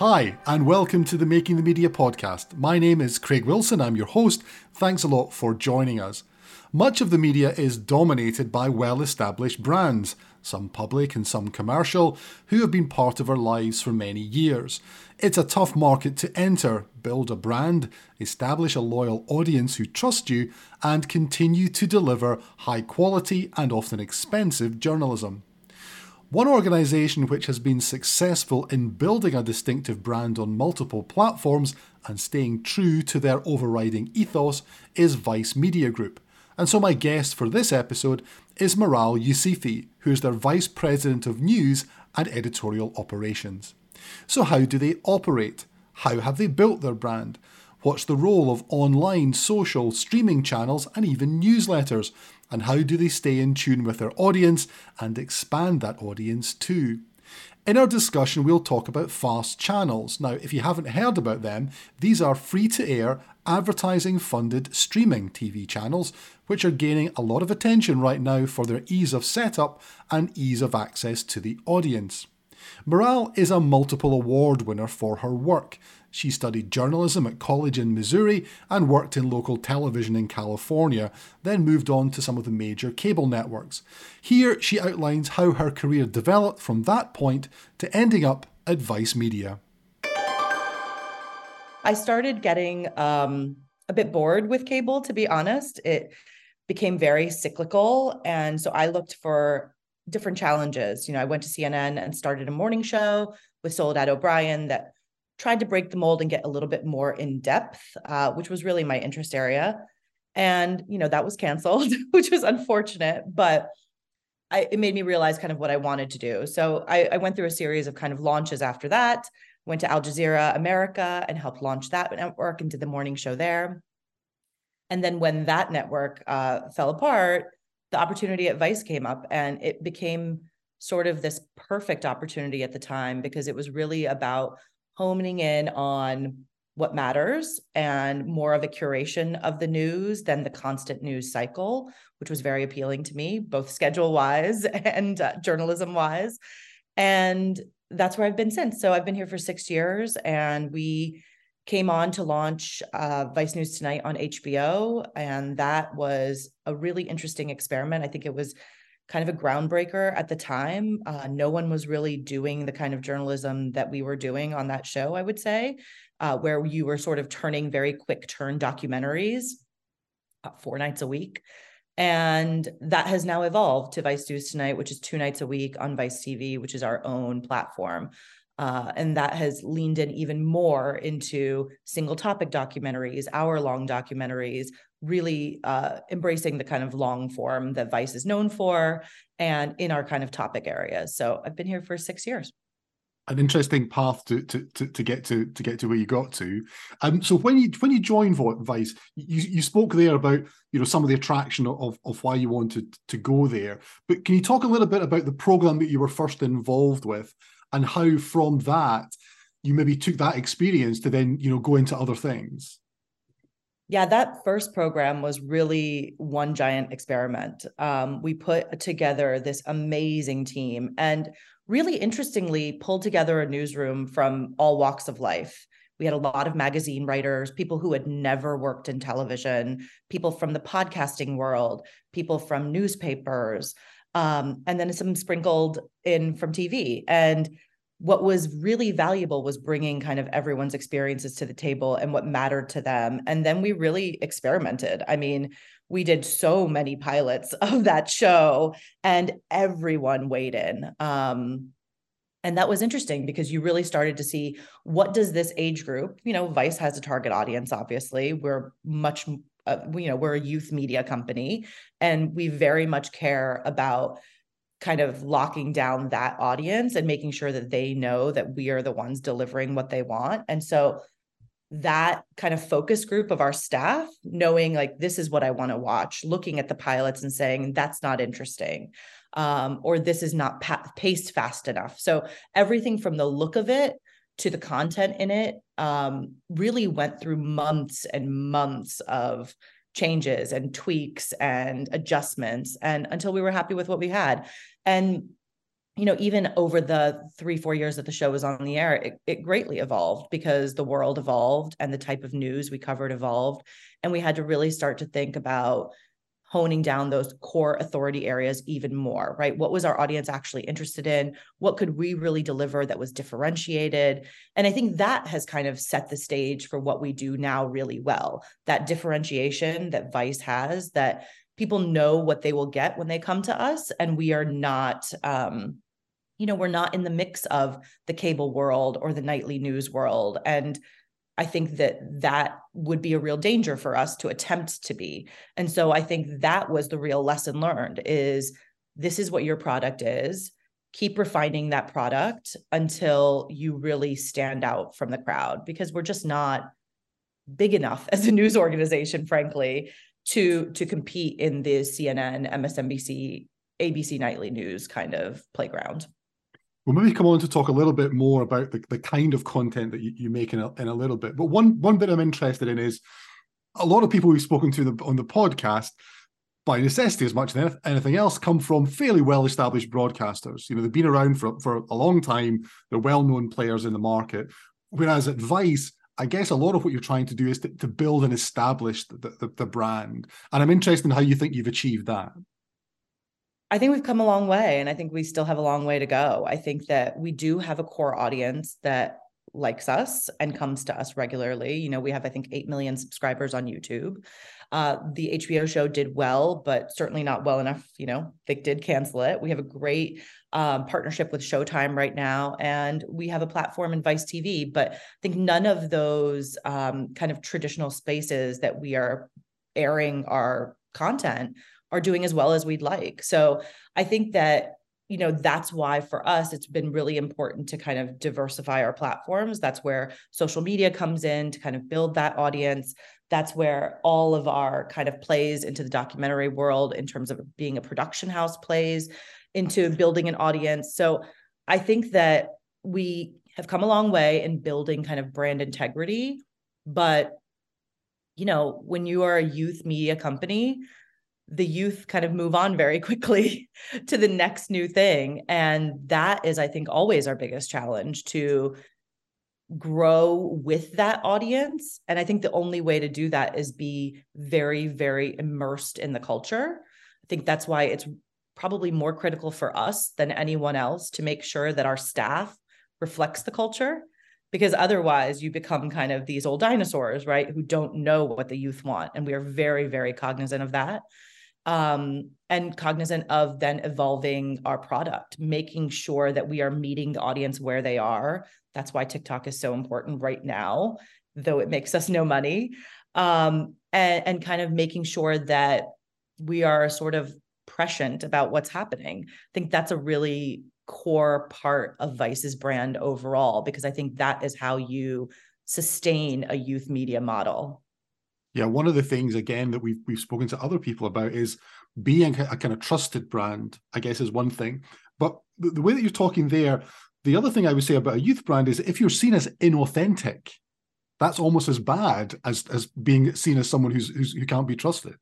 Hi, and welcome to the Making the Media podcast. My name is Craig Wilson, I'm your host. Thanks a lot for joining us. Much of the media is dominated by well established brands, some public and some commercial, who have been part of our lives for many years. It's a tough market to enter, build a brand, establish a loyal audience who trust you, and continue to deliver high quality and often expensive journalism. One organisation which has been successful in building a distinctive brand on multiple platforms and staying true to their overriding ethos is Vice Media Group. And so, my guest for this episode is Maral Usefi, who is their Vice President of News and Editorial Operations. So, how do they operate? How have they built their brand? What's the role of online, social, streaming channels, and even newsletters? And how do they stay in tune with their audience and expand that audience too? In our discussion, we'll talk about fast channels. Now, if you haven't heard about them, these are free to air, advertising funded streaming TV channels, which are gaining a lot of attention right now for their ease of setup and ease of access to the audience. Maral is a multiple award winner for her work. She studied journalism at college in Missouri and worked in local television in California, then moved on to some of the major cable networks. Here, she outlines how her career developed from that point to ending up at Vice Media. I started getting um, a bit bored with cable, to be honest. It became very cyclical. And so I looked for different challenges. You know, I went to CNN and started a morning show with Soledad O'Brien that tried to break the mold and get a little bit more in depth, uh, which was really my interest area. And, you know, that was canceled, which was unfortunate, but I, it made me realize kind of what I wanted to do. So I, I went through a series of kind of launches after that, went to Al Jazeera America and helped launch that network and did the morning show there. And then when that network uh, fell apart, the opportunity at Vice came up and it became sort of this perfect opportunity at the time because it was really about homing in on what matters and more of a curation of the news than the constant news cycle, which was very appealing to me, both schedule wise and uh, journalism wise. And that's where I've been since. So I've been here for six years and we came on to launch uh, Vice News Tonight on HBO. And that was a really interesting experiment. I think it was kind of a groundbreaker at the time. Uh, no one was really doing the kind of journalism that we were doing on that show, I would say, uh, where you were sort of turning very quick turn documentaries uh, four nights a week. And that has now evolved to Vice News Tonight, which is two nights a week on Vice TV, which is our own platform. Uh, and that has leaned in even more into single topic documentaries, hour long documentaries, really uh, embracing the kind of long form that Vice is known for and in our kind of topic areas. So I've been here for six years. An interesting path to, to to, to get to to get to where you got to. Um, so when you when you joined Vice, you, you spoke there about you know some of the attraction of of why you wanted to go there. But can you talk a little bit about the program that you were first involved with and how from that you maybe took that experience to then you know go into other things. Yeah that first program was really one giant experiment. Um, we put together this amazing team and really interestingly pulled together a newsroom from all walks of life. We had a lot of magazine writers, people who had never worked in television, people from the podcasting world, people from newspapers, um, and then some sprinkled in from TV. And what was really valuable was bringing kind of everyone's experiences to the table and what mattered to them. And then we really experimented. I mean, we did so many pilots of that show, and everyone weighed in. Um, and that was interesting because you really started to see what does this age group you know vice has a target audience obviously we're much uh, you know we're a youth media company and we very much care about kind of locking down that audience and making sure that they know that we are the ones delivering what they want. And so that kind of focus group of our staff knowing like this is what i want to watch looking at the pilots and saying that's not interesting um, or this is not pa- paced fast enough. So everything from the look of it to the content in it um, really went through months and months of changes and tweaks and adjustments and until we were happy with what we had and you know, even over the three, four years that the show was on the air, it, it greatly evolved because the world evolved and the type of news we covered evolved. And we had to really start to think about honing down those core authority areas even more, right? What was our audience actually interested in? What could we really deliver that was differentiated? And I think that has kind of set the stage for what we do now really well. That differentiation that Vice has, that people know what they will get when they come to us, and we are not. Um, you know, we're not in the mix of the cable world or the nightly news world. And I think that that would be a real danger for us to attempt to be. And so I think that was the real lesson learned is this is what your product is. Keep refining that product until you really stand out from the crowd because we're just not big enough as a news organization frankly to to compete in the CNN, MSNBC, ABC nightly news kind of playground. We'll maybe come on to talk a little bit more about the, the kind of content that you, you make in a, in a little bit. But one one bit I'm interested in is a lot of people we've spoken to the, on the podcast, by necessity as much as anything else, come from fairly well established broadcasters. You know, they've been around for, for a long time, they're well known players in the market. Whereas advice I guess a lot of what you're trying to do is to, to build and establish the, the, the brand. And I'm interested in how you think you've achieved that. I think we've come a long way and I think we still have a long way to go. I think that we do have a core audience that likes us and comes to us regularly. You know, we have, I think, 8 million subscribers on YouTube. Uh, the HBO show did well, but certainly not well enough. You know, they did cancel it. We have a great um, partnership with Showtime right now, and we have a platform in Vice TV. But I think none of those um, kind of traditional spaces that we are airing our content are doing as well as we'd like. So I think that you know that's why for us it's been really important to kind of diversify our platforms. That's where social media comes in to kind of build that audience. That's where all of our kind of plays into the documentary world in terms of being a production house plays into building an audience. So i think that we have come a long way in building kind of brand integrity but you know when you are a youth media company the youth kind of move on very quickly to the next new thing. And that is i think always our biggest challenge to grow with that audience. And i think the only way to do that is be very very immersed in the culture. I think that's why it's probably more critical for us than anyone else to make sure that our staff reflects the culture. Because otherwise you become kind of these old dinosaurs right who don't know what the youth want. And we are very very cognizant of that um, and cognizant of then evolving our product, making sure that we are meeting the audience where they are. That's why TikTok is so important right now, though it makes us no money. Um, and, and kind of making sure that we are sort of prescient about what's happening. I think that's a really core part of Vice's brand overall, because I think that is how you sustain a youth media model. Yeah, one of the things again that we've we've spoken to other people about is being a, kind of trusted brand. I guess is one thing, but the, the, way that you're talking there, the other thing I would say about a youth brand is if you're seen as inauthentic, that's almost as bad as as being seen as someone who's, who's who can't be trusted.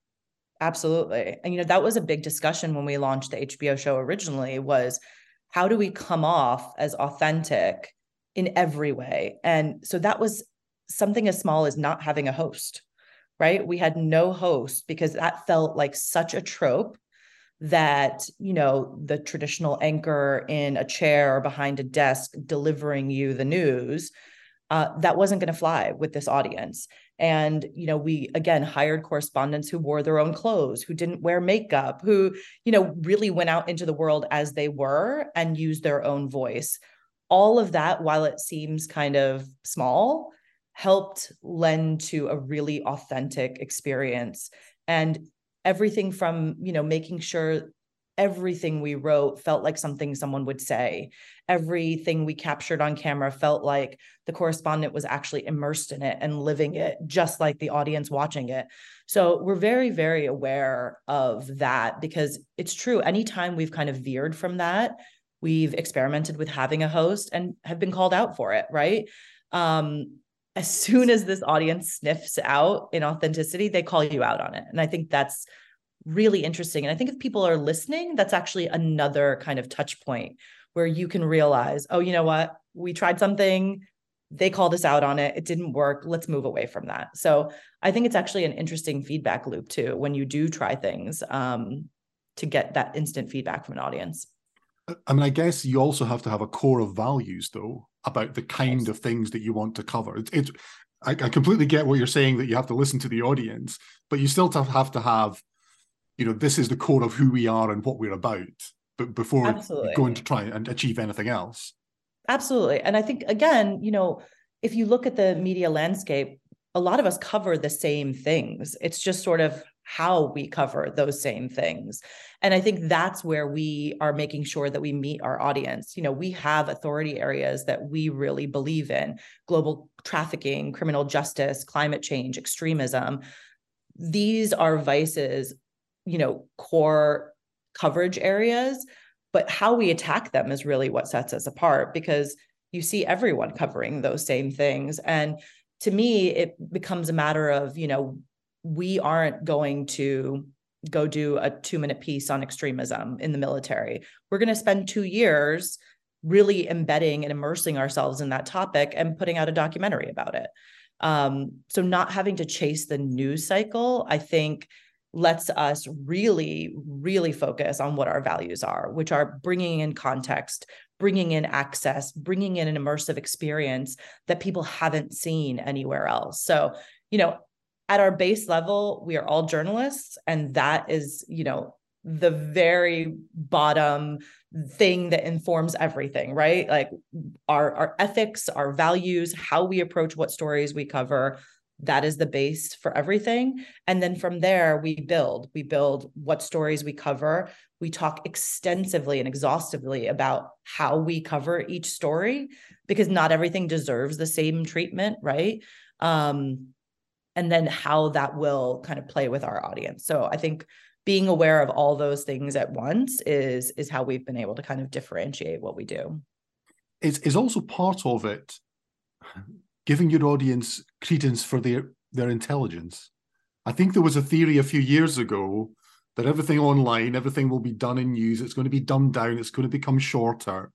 Absolutely, and you know that was a big discussion when we launched the HBO show originally. Was how do we come off as authentic in every way? And so that was something as small as not having a host right? We had no host because that felt like such a trope that, you know, the traditional anchor in a chair or behind a desk delivering you the news, uh, that wasn't going to fly with this audience. And, you know, we again hired correspondents who wore their own clothes, who didn't wear makeup, who, you know, really went out into the world as they were and used their own voice. All of that, while it seems kind of small, helped lend to a really authentic experience. And everything from you know making sure everything we wrote felt like something someone would say. Everything we captured on camera felt like the correspondent was actually immersed in it and living it just like the audience watching it. So we're very very aware of that because it's true anytime we've kind of veered from that we've experimented with having a host and have been called out for it right? Um, as soon as this audience sniffs out inauthenticity, they call you out on it. And I think that's really interesting. And I think if people are listening, that's actually another kind of touch point where you can realize, oh, you know what? We tried something, they called us out on it, it didn't work. Let's move away from that. So I think it's actually an interesting feedback loop too when you do try things um, to get that instant feedback from an audience. I mean, I guess you also have to have a core of values, though, about the kind of things that you want to cover. It's, it's I, I, completely get what you're saying that you have to listen to the audience, but you still have to have, you know, this is the core of who we are and what we're about, but before Absolutely. going to try and achieve anything else. Absolutely, and I think again, you know, if you look at the media landscape, a lot of us cover the same things. It's just sort of how we cover those same things. And I think that's where we are making sure that we meet our audience. You know, we have authority areas that we really believe in global trafficking, criminal justice, climate change, extremism. These are Vice's, you know, core coverage areas. But how we attack them is really what sets us apart because you see everyone covering those same things. And to me, it becomes a matter of, you know, we aren't going to go do a two minute piece on extremism in the military. We're going to spend two years really embedding and immersing ourselves in that topic and putting out a documentary about it. Um, so, not having to chase the news cycle, I think, lets us really, really focus on what our values are, which are bringing in context, bringing in access, bringing in an immersive experience that people haven't seen anywhere else. So, you know, at our base level, we are all journalists, and that is, you know, the very bottom thing that informs everything, right? Like our our ethics, our values, how we approach what stories we cover, that is the base for everything. And then from there we build. We build what stories we cover. We talk extensively and exhaustively about how we cover each story because not everything deserves the same treatment right? Um, and then how that will kind of play with our audience. So I think being aware of all those things at once is is how we've been able to kind of differentiate what we do. Is is also part of it giving your audience credence for their their intelligence. I think there was a theory a few years ago that everything online, everything will be done in news. It's going to be dumbed down. It's going to become shorter.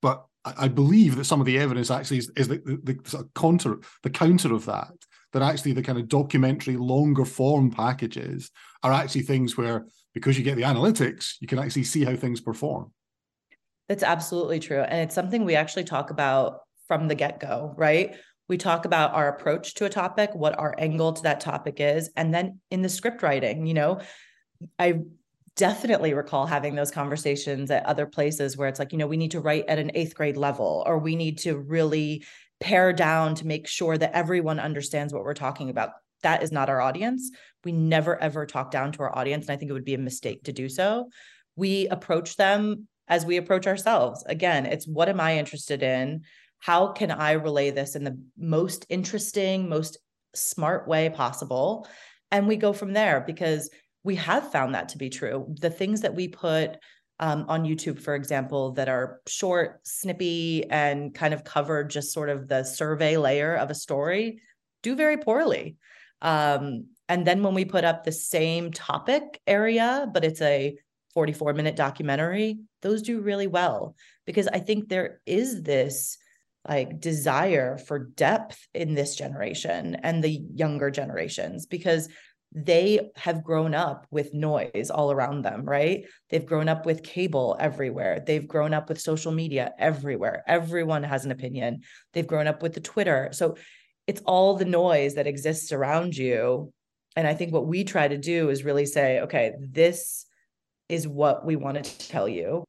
But I believe that some of the evidence actually is, is the, the, the counter the counter of that that actually the kind of documentary longer form packages are actually things where because you get the analytics you can actually see how things perform. That's absolutely true. And it's something we actually talk about from the get-go right? We talk about our approach to a topic what our angle to that topic is and then in the script writing you know i definitely recall having those conversations at other places where it's like you know we need to write at an eighth grade level or we need to really pare down to make sure that everyone understands what we're talking about. That is not our audience. We never ever talk down to our audience. And I think it would be a mistake to do so. We approach them as we approach ourselves. Again, it's what am I interested in? How can I relay this in the most interesting, most smart way possible? And we go from there because we have found that to be true. The things that we put um, on YouTube, for example, that are short, snippy, and kind of cover just sort of the survey layer of a story do very poorly. Um, and then when we put up the same topic area, but it's a 44 minute documentary, those do really well because I think there is this like desire for depth in this generation and the younger generations because they have grown up with noise all around them, right? They've grown up with cable everywhere. They've grown up with social media everywhere. Everyone has an opinion. They've grown up with the Twitter. So it's all the noise that exists around you. And I think what we try to do is really say, okay, this is what we want to tell you.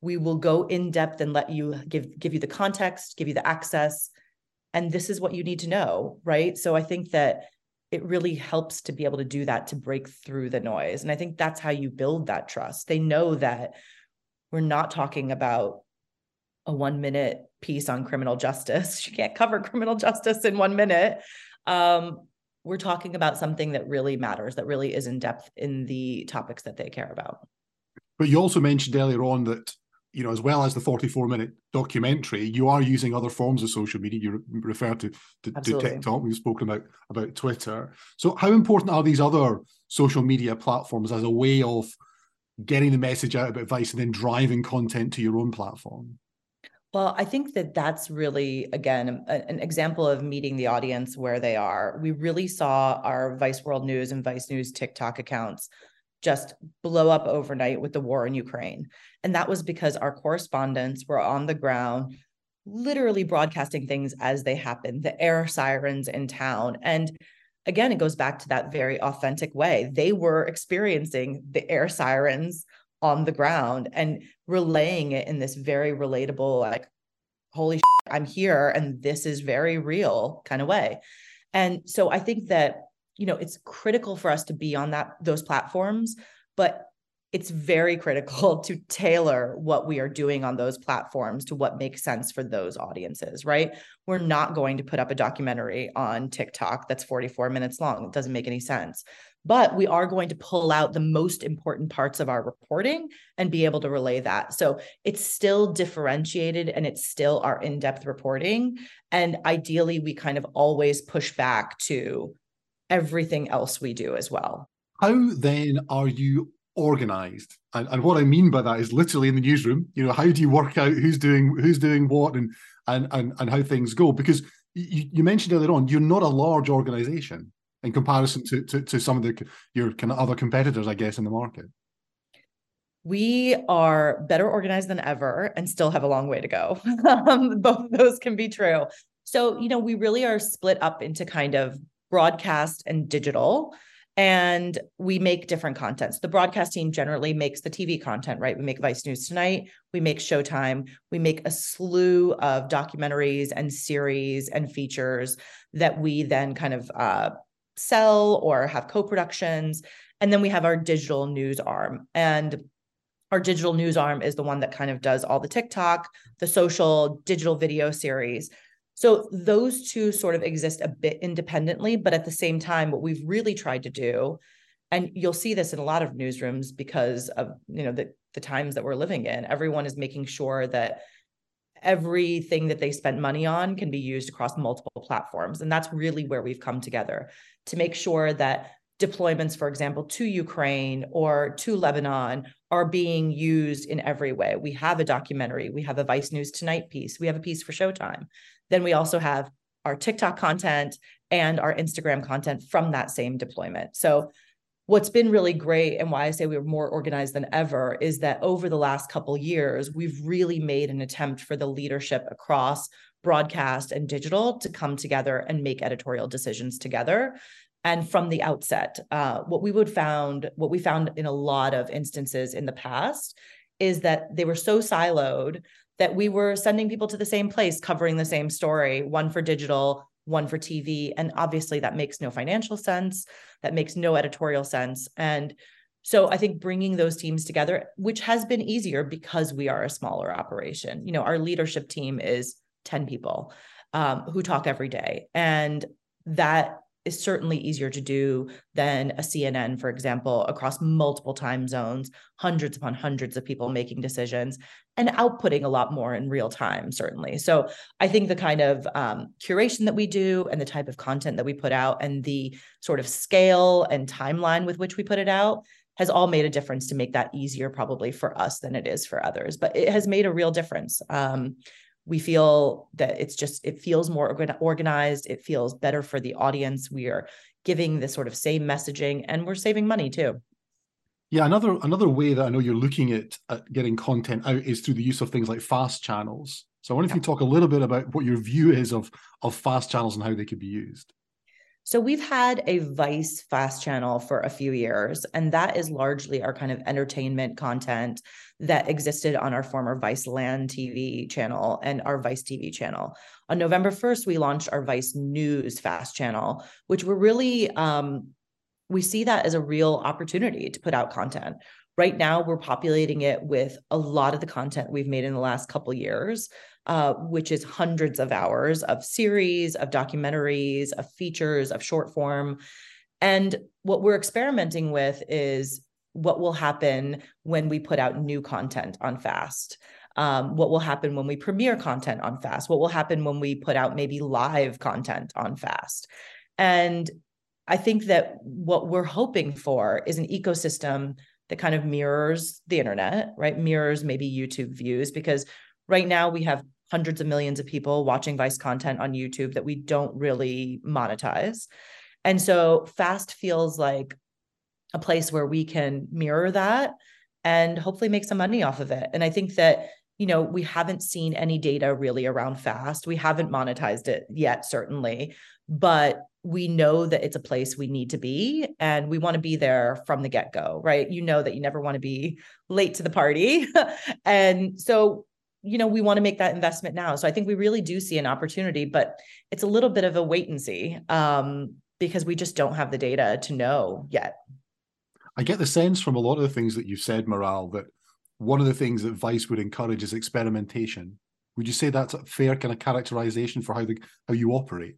We will go in depth and let you give give you the context, give you the access, and this is what you need to know, right? So I think that it really helps to be able to do that to break through the noise. And I think that's how you build that trust. They know that we're not talking about a one minute piece on criminal justice. You can't cover criminal justice in one minute. Um, we're talking about something that really matters, that really is in depth in the topics that they care about. But you also mentioned earlier on that you know, as well as the 44 minute documentary, you are using other forms of social media. You re- refer to, to, to, TikTok. We've spoken about about Twitter. So, how important are these other social media platforms as a way of getting the message out about Vice and then driving content to your own platform? Well, I think that that's really, again, an example of meeting the audience where they are. We really saw our Vice World News and Vice News TikTok accounts just blow up overnight with the war in Ukraine. And that was because our correspondents were on the ground, literally broadcasting things as they happened, the air sirens in town. And again, it goes back to that very authentic way. They were experiencing the air sirens on the ground and relaying it in this very relatable, like, holy shit, I'm here and this is very real kind of way. And so I think that you know it's critical for us to be on that those platforms but it's very critical to tailor what we are doing on those platforms to what makes sense for those audiences, right? We're not going to put up a documentary on TikTok that's 44 minutes long. It doesn't make any sense. But we are going to pull out the most important parts of our reporting and be able to relay that. So it's still differentiated and it's still our in depth reporting. And ideally, we kind of always push back to everything else we do as well. How then are you organized? And, and what I mean by that is literally in the newsroom. You know, how do you work out who's doing who's doing what and and and, and how things go? Because you, you mentioned earlier on, you're not a large organization in comparison to, to, to some of the your kind of other competitors, I guess, in the market. We are better organized than ever and still have a long way to go. both of those can be true. So, you know, we really are split up into kind of broadcast and digital and we make different contents. The broadcast team generally makes the TV content, right? We make Vice News Tonight, we make Showtime, we make a slew of documentaries and series and features that we then kind of uh, sell or have co-productions. And then we have our digital news arm. And our digital news arm is the one that kind of does all the TikTok, the social, digital video series. So those two sort of exist a bit independently, but at the same time, what we've really tried to do, and you'll see this in a lot of newsrooms because of you know the, the times that we're living in, everyone is making sure that everything that they spent money on can be used across multiple platforms. And that's really where we've come together to make sure that deployments, for example, to Ukraine or to Lebanon are being used in every way. We have a documentary, we have a Vice News Tonight piece, we have a piece for Showtime. Then we also have our TikTok content and our Instagram content from that same deployment. So what's been really great and why I say we are more organized than ever is that over the last couple years we've really made an attempt for the leadership across broadcast and digital to come together and make editorial decisions together and from the outset uh, what we would found what we found in a lot of instances in the past is that they were so siloed that we were sending people to the same place covering the same story, one for digital, one for TV. And obviously, that makes no financial sense. That makes no editorial sense. And so I think bringing those teams together, which has been easier because we are a smaller operation. You know, our leadership team is 10 people um, who talk every day. And that is certainly easier to do than a CNN, for example, across multiple time zones, hundreds upon hundreds of people making decisions and outputting a lot more in real time, certainly. So I think the kind of um, curation that we do and the type of content that we put out and the sort of scale and timeline with which we put it out has all made a difference to make that easier probably for us than it is for others but it has made a real difference um, we feel that it's just it feels more organized it feels better for the audience. We are giving the sort of same messaging and we're saving money too. Yeah another another way that i know you're looking at, at getting content out is through the use of things like fast channels. So i wonder if you talk a little bit about what your view is of of fast channels and how they could be used. So we've had a Vice fast channel for a few years, and that is largely our kind of entertainment content that existed on our former Viceland TV channel and our Vice TV channel. On November 1st, we launched our Vice News fast channel, which we're really um, we see that as a real opportunity to put out content. Right now, we're populating it with a lot of the content we've made in the last couple years uh, which is hundreds of hours of series, of documentaries, of features, of short form. And what we're experimenting with is what will happen when we put out new content on Fast. Um, what will happen when we premiere content on Fast? What will happen when we put out maybe live content on Fast? And I think that what we're hoping for is an ecosystem that kind of mirrors the internet, right? Mirrors maybe YouTube views, because right now we have hundreds of millions of people watching Vice content on YouTube that we don't really monetize. And so Fast feels like a place where we can mirror that and hopefully make some money off of it. And I think that, you know, we haven't seen any data really around Fast. We haven't monetized it yet, certainly, but we know that it's a place we need to be and we want to be there from the get go, right? You know that you never want to be late to the party. and so you know, we want to make that investment now. So I think we really do see an opportunity, but it's a little bit of a wait and see um, because we just don't have the data to know yet. I get the sense from a lot of the things that you've said, Maral, that one of the things that Vice would encourage is experimentation. Would you say that's a fair kind of characterization for how the how you operate?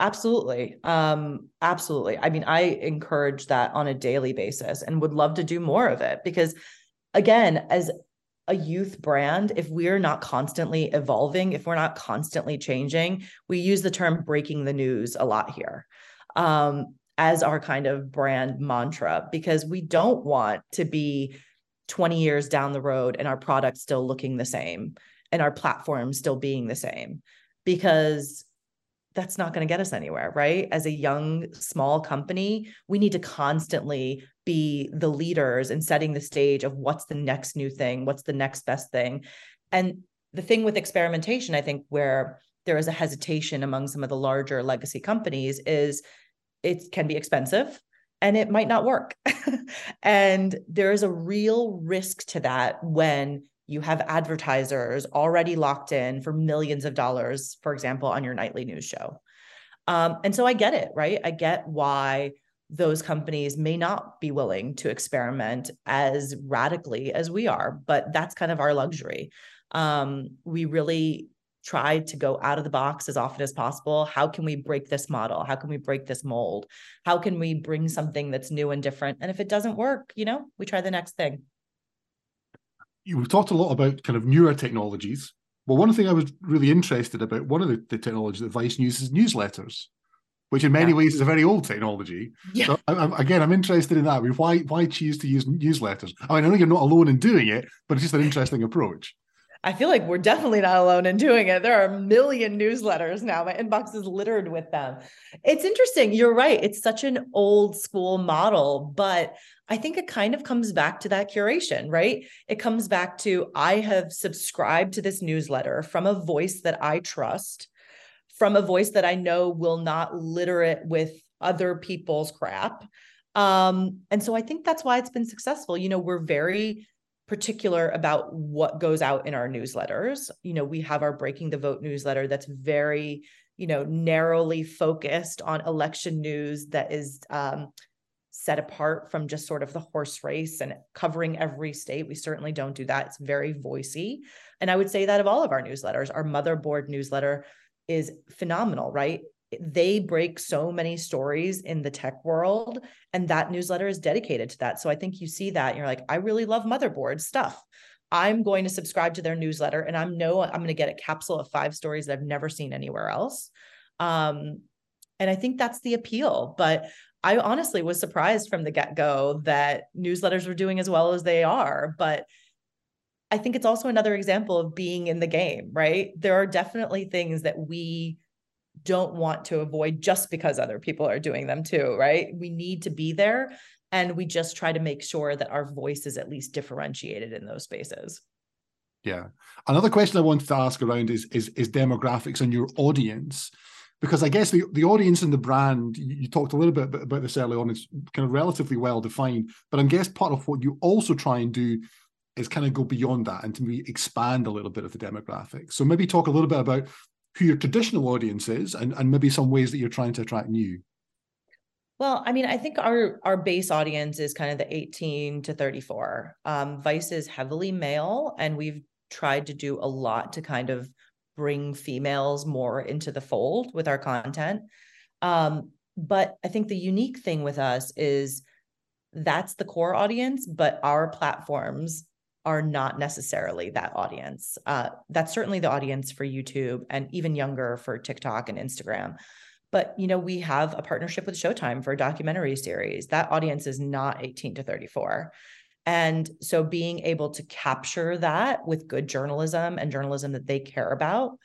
Absolutely. Um, absolutely. I mean, I encourage that on a daily basis and would love to do more of it because again, as a youth brand, if we're not constantly evolving, if we're not constantly changing, we use the term breaking the news a lot here um, as our kind of brand mantra because we don't want to be 20 years down the road and our product still looking the same and our platform still being the same because that's not going to get us anywhere, right? As a young, small company, we need to constantly be the leaders and setting the stage of what's the next new thing, what's the next best thing. And the thing with experimentation, I think, where there is a hesitation among some of the larger legacy companies is it can be expensive and it might not work. and there is a real risk to that when you have advertisers already locked in for millions of dollars, for example, on your nightly news show. Um, and so I get it, right? I get why those companies may not be willing to experiment as radically as we are, but that's kind of our luxury. Um, we really try to go out of the box as often as possible. How can we break this model? How can we break this mold? How can we bring something that's new and different? And if it doesn't work, you know, we try the next thing you've talked a lot about kind of newer technologies. But one thing I was really interested about, one of the, the technologies that Vice uses newsletters, which in many yeah. ways is a very old technology. Yeah. So I, I, again, I'm interested in that. I mean, why why choose to use newsletters? I mean, I know you're not alone in doing it, but it's just an interesting approach. I feel like we're definitely not alone in doing it. There are a million newsletters now. My inbox is littered with them. It's interesting. You're right. It's such an old school model, but I think it kind of comes back to that curation, right? It comes back to I have subscribed to this newsletter from a voice that I trust, from a voice that I know will not litter it with other people's crap. Um, and so I think that's why it's been successful. You know, we're very particular about what goes out in our newsletters. You know, we have our Breaking the Vote newsletter that's very, you know, narrowly focused on election news that is um, set apart from just sort of the horse race and covering every state. We certainly don't do that. It's very voicey. And I would say that of all of our newsletters, our motherboard newsletter is phenomenal, right? They break so many stories in the tech world and that newsletter is dedicated to that. So i think you see that and you're like i really love motherboard stuff. I'm going to subscribe to their newsletter and i'm know i'm going to get a capsule of five stories that i've never seen anywhere else. Um, and i think that's the appeal but i honestly was surprised from the get-go that newsletters were doing as well as they are but i think it's also another example of being in the game right? There are definitely things that we don't want to avoid just because other people are doing them too, right? We need to be there and we just try to make sure that our voice is at least differentiated in those spaces. Yeah. Another question I wanted to ask around is is, is demographics and your audience. Because I guess the, the audience and the brand, you, you talked a little bit about this early on, it's kind of relatively well defined. But I guess part of what you also try and do is kind of go beyond that and to expand a little bit of the demographics. So maybe talk a little bit about who your traditional audience is and, and maybe some ways that you're trying to attract new? Well, I mean, I think our our base audience is kind of the 18 to 34. Um, Vice is heavily male, and we've tried to do a lot to kind of bring females more into the fold with our content. Um, but I think the unique thing with us is that's the core audience, but our platforms are not necessarily that audience. Uh, that's certainly the audience for YouTube and even younger for TikTok and Instagram. But you know, we have a partnership with Showtime for a documentary series. That audience is not 18 to 34. And so being able to capture that with good journalism and journalism that they care about.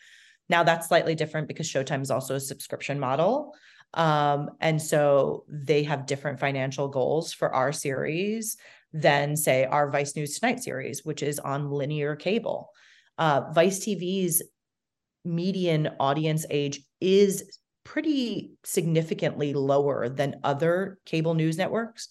Now that's slightly different because Showtime is also a subscription model. Um, and so they have different financial goals for our series than, say, our Vice News Tonight series, which is on linear cable. Uh, Vice TV's median audience age is pretty significantly lower than other cable news networks,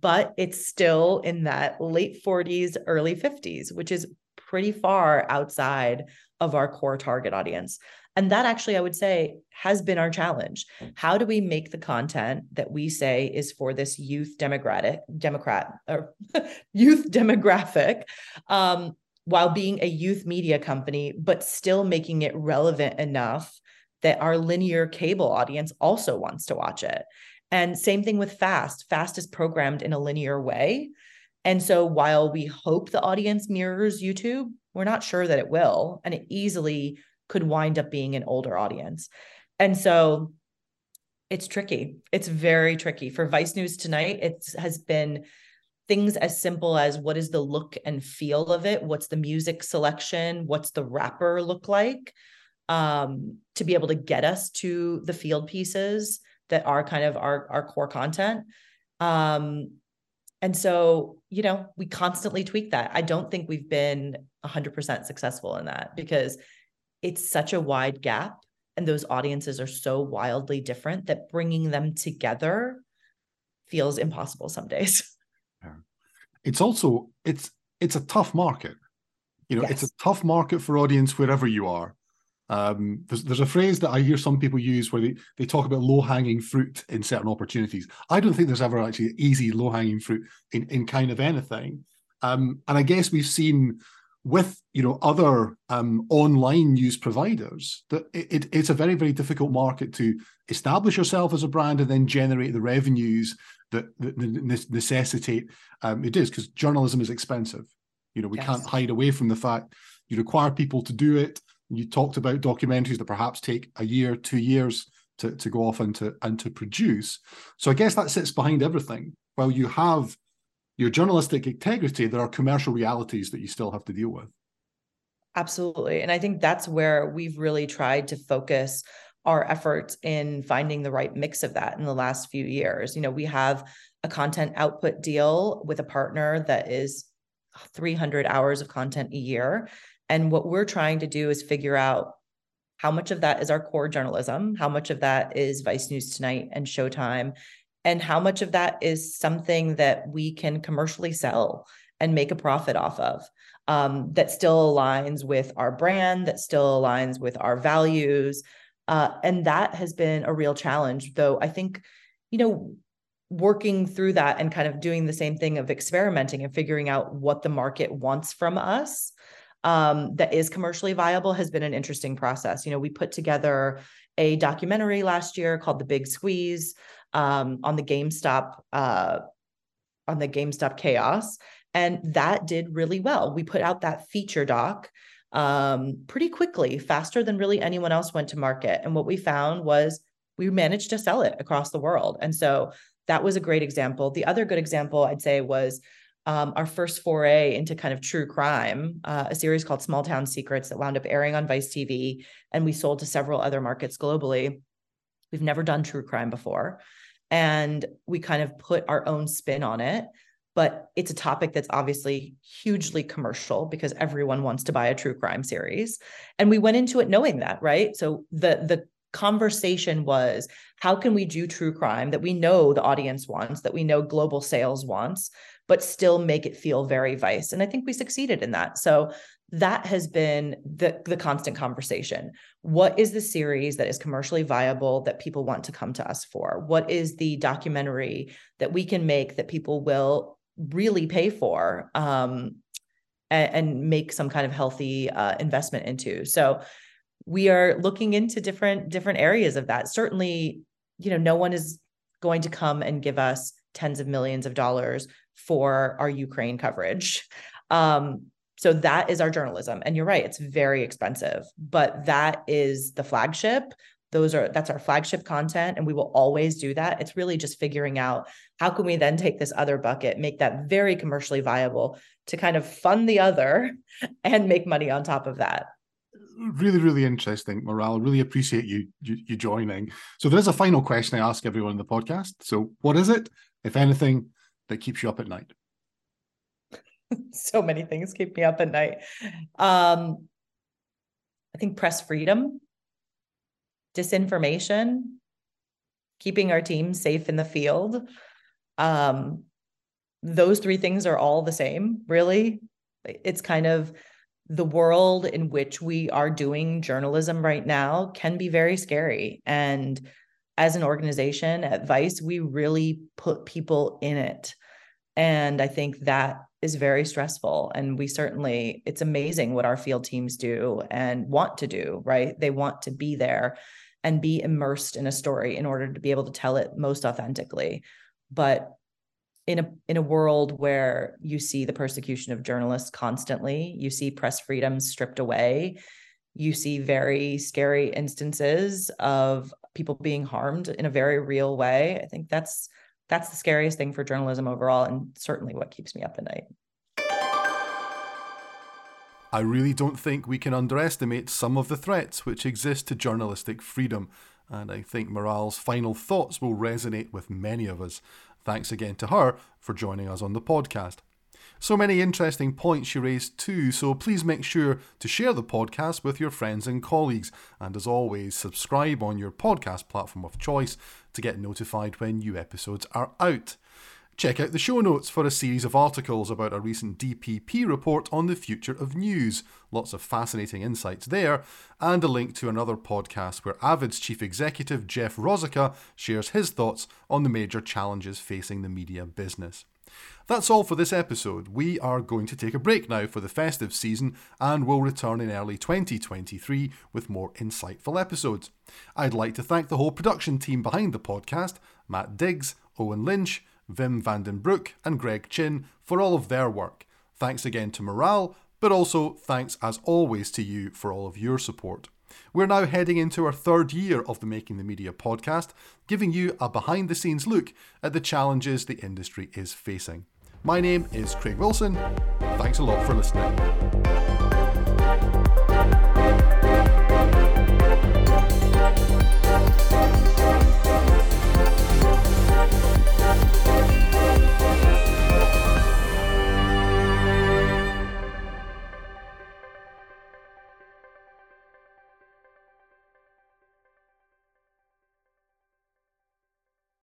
but it's still in that late 40s, early 50s, which is pretty far outside of our core target audience. And that actually, I would say, has been our challenge. How do we make the content that we say is for this youth democratic Democrat or youth demographic, um, while being a youth media company, but still making it relevant enough that our linear cable audience also wants to watch it. And same thing with Fast. Fast is programmed in a linear way. And so while we hope the audience mirrors YouTube, we're not sure that it will. And it easily could wind up being an older audience. And so it's tricky. It's very tricky. For Vice News tonight, it has been things as simple as what is the look and feel of it? What's the music selection? What's the wrapper look like? Um, to be able to get us to the field pieces that are kind of our, our core content. Um, and so, you know, we constantly tweak that. I don't think we've been 100% successful in that because it's such a wide gap and those audiences are so wildly different that bringing them together feels impossible some days it's also it's it's a tough market you know yes. it's a tough market for audience wherever you are um, there's, there's a phrase that I hear some people use where they, they talk about low hanging fruit in certain opportunities. I don't think there's ever actually easy low hanging fruit in, in kind of anything. Um, and I guess we've seen with you know other um, online news providers that it, it's a very very difficult market to establish yourself as a brand and then generate the revenues that, that necessitate um, it is because journalism is expensive. You know we yes. can't hide away from the fact you require people to do it. You talked about documentaries that perhaps take a year two years to, to go off and to and to produce. So i guess that sits behind everything. While you have your journalistic integrity, there are commercial realities that you still have to deal with. Absolutely. And I think that's where we've really tried to focus our efforts in finding the right mix of that in the last few years. You know, we have a content output deal with a partner that is 300 hours of content a year. And what we're trying to do is figure out how much of that is our core journalism, how much of that is Vice News Tonight and Showtime, and how much of that is something that we can commercially sell and make a profit off of um, that still aligns with our brand that still aligns with our values. Uh, and that has been a real challenge though i think you know working through that and kind of doing the same thing of experimenting and figuring out what the market wants from us um, that is commercially viable has been an interesting process. You know we put together a documentary last year called the big squeeze um, on the GameStop uh, on the GameStop chaos, and that did really well. We put out that feature doc um, pretty quickly, faster than really anyone else went to market. And what we found was we managed to sell it across the world, and so that was a great example. The other good example I'd say was um, our first foray into kind of true crime, uh, a series called Small Town Secrets that wound up airing on Vice TV, and we sold to several other markets globally. We've never done true crime before and we kind of put our own spin on it. But it's a topic that's obviously hugely commercial because everyone wants to buy a true crime series. And we went into it knowing that right? So the the conversation was how can we do true crime that we know the audience wants that we know global sales wants but still make it feel very vice? And i think we succeeded in that. So that has been the the constant conversation. What is the series that is commercially viable that people want to come to us for? What is the documentary that we can make that people will really pay for um, and, and, make some kind of healthy uh, investment into? So we are looking into different different areas of that. Certainly you know no one is going to come and give us tens of millions of dollars for our ukraine coverage. Um, so that is our journalism. And you're right, it's very expensive, but that is the flagship. Those are that's our flagship content and we will always do that. It's really just figuring out how can we then take this other bucket, make that very commercially viable to kind of fund the other and make money on top of that really, really interesting, Maral Really appreciate you, you, you joining. So there is a final question I ask everyone in the podcast. So what is it, if anything, that keeps you up at night? so many things keep me up at night. Um, I think press freedom, disinformation, keeping our team safe in the field. Um, those three things are all the same, really. It's kind of the world in which we are doing journalism right now can be very scary. And as an organization at Vice, we really put people in it. And I think that is very stressful. And we certainly, it's amazing what our field teams do and want to do, right? They want to be there and be immersed in a story in order to be able to tell it most authentically. But in a in a world where you see the persecution of journalists constantly, you see press freedoms stripped away, you see very scary instances of people being harmed in a very real way. I think that's that's the scariest thing for journalism overall and certainly what keeps me up at night. I really don't think we can underestimate some of the threats which exist to journalistic freedom, and I think Maral's final thoughts will resonate with many of us. Thanks again to her for joining us on the podcast. So many interesting points you raised too, so please make sure to share the podcast with your friends and colleagues. And as always, subscribe on your podcast platform of choice to get notified when new episodes are out. Check out the show notes for a series of articles about a recent DPP report on the future of news. Lots of fascinating insights there, and a link to another podcast where Avid's chief executive Jeff Rosica shares his thoughts on the major challenges facing the media business. That's all for this episode. We are going to take a break now for the festive season and will return in early 2023 with more insightful episodes. I'd like to thank the whole production team behind the podcast Matt Diggs, Owen Lynch, Vim Vandenbroek, and Greg Chin for all of their work. Thanks again to Maral, but also thanks as always to you for all of your support. We're now heading into our third year of the Making the Media podcast, giving you a behind the scenes look at the challenges the industry is facing. My name is Craig Wilson. Thanks a lot for listening.